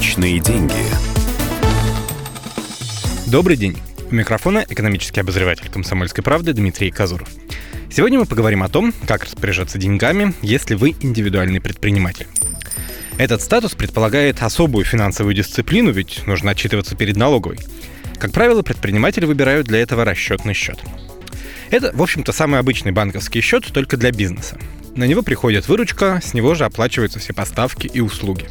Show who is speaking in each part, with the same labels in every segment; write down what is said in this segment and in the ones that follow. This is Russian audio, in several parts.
Speaker 1: Личные деньги.
Speaker 2: Добрый день. У микрофона экономический обозреватель «Комсомольской правды» Дмитрий Казуров. Сегодня мы поговорим о том, как распоряжаться деньгами, если вы индивидуальный предприниматель. Этот статус предполагает особую финансовую дисциплину, ведь нужно отчитываться перед налоговой. Как правило, предприниматели выбирают для этого расчетный счет. Это, в общем-то, самый обычный банковский счет, только для бизнеса. На него приходит выручка, с него же оплачиваются все поставки и услуги.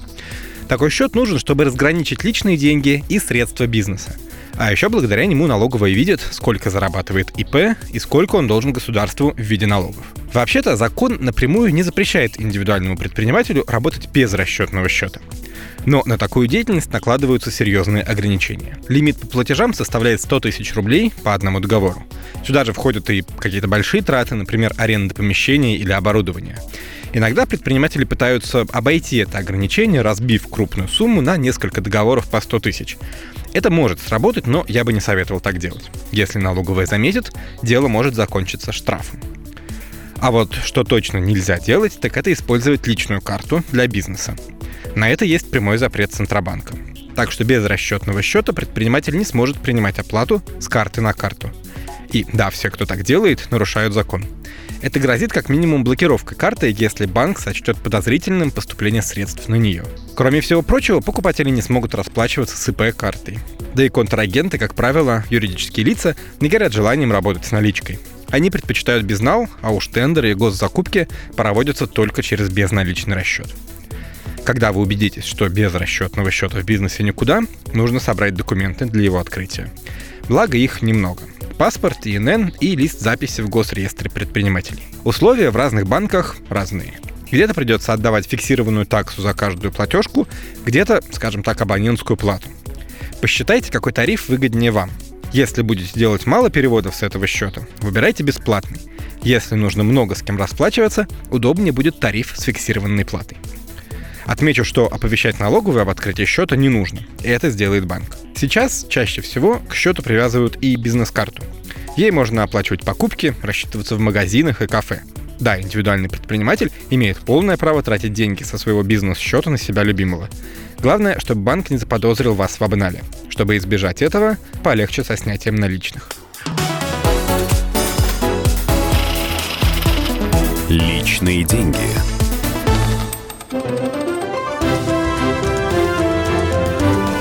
Speaker 2: Такой счет нужен, чтобы разграничить личные деньги и средства бизнеса – а еще благодаря нему налоговая видит, сколько зарабатывает ИП и сколько он должен государству в виде налогов. Вообще-то закон напрямую не запрещает индивидуальному предпринимателю работать без расчетного счета. Но на такую деятельность накладываются серьезные ограничения. Лимит по платежам составляет 100 тысяч рублей по одному договору. Сюда же входят и какие-то большие траты, например, аренда помещения или оборудования. Иногда предприниматели пытаются обойти это ограничение, разбив крупную сумму на несколько договоров по 100 тысяч. Это может сработать, но я бы не советовал так делать. Если налоговая заметит, дело может закончиться штрафом. А вот что точно нельзя делать, так это использовать личную карту для бизнеса. На это есть прямой запрет Центробанка. Так что без расчетного счета предприниматель не сможет принимать оплату с карты на карту. И да, все, кто так делает, нарушают закон. Это грозит как минимум блокировкой карты, если банк сочтет подозрительным поступление средств на нее. Кроме всего прочего, покупатели не смогут расплачиваться с ИП-картой. Да и контрагенты, как правило, юридические лица, не горят желанием работать с наличкой. Они предпочитают безнал, а уж тендеры и госзакупки проводятся только через безналичный расчет. Когда вы убедитесь, что без расчетного счета в бизнесе никуда, нужно собрать документы для его открытия. Благо их немного – паспорт, ИНН и лист записи в госреестре предпринимателей. Условия в разных банках разные. Где-то придется отдавать фиксированную таксу за каждую платежку, где-то, скажем так, абонентскую плату. Посчитайте, какой тариф выгоднее вам. Если будете делать мало переводов с этого счета, выбирайте бесплатный. Если нужно много с кем расплачиваться, удобнее будет тариф с фиксированной платой. Отмечу, что оповещать налоговую об открытии счета не нужно. И это сделает банк. Сейчас чаще всего к счету привязывают и бизнес-карту. Ей можно оплачивать покупки, рассчитываться в магазинах и кафе. Да, индивидуальный предприниматель имеет полное право тратить деньги со своего бизнес-счета на себя любимого. Главное, чтобы банк не заподозрил вас в обнале. Чтобы избежать этого, полегче со снятием наличных.
Speaker 1: Личные деньги.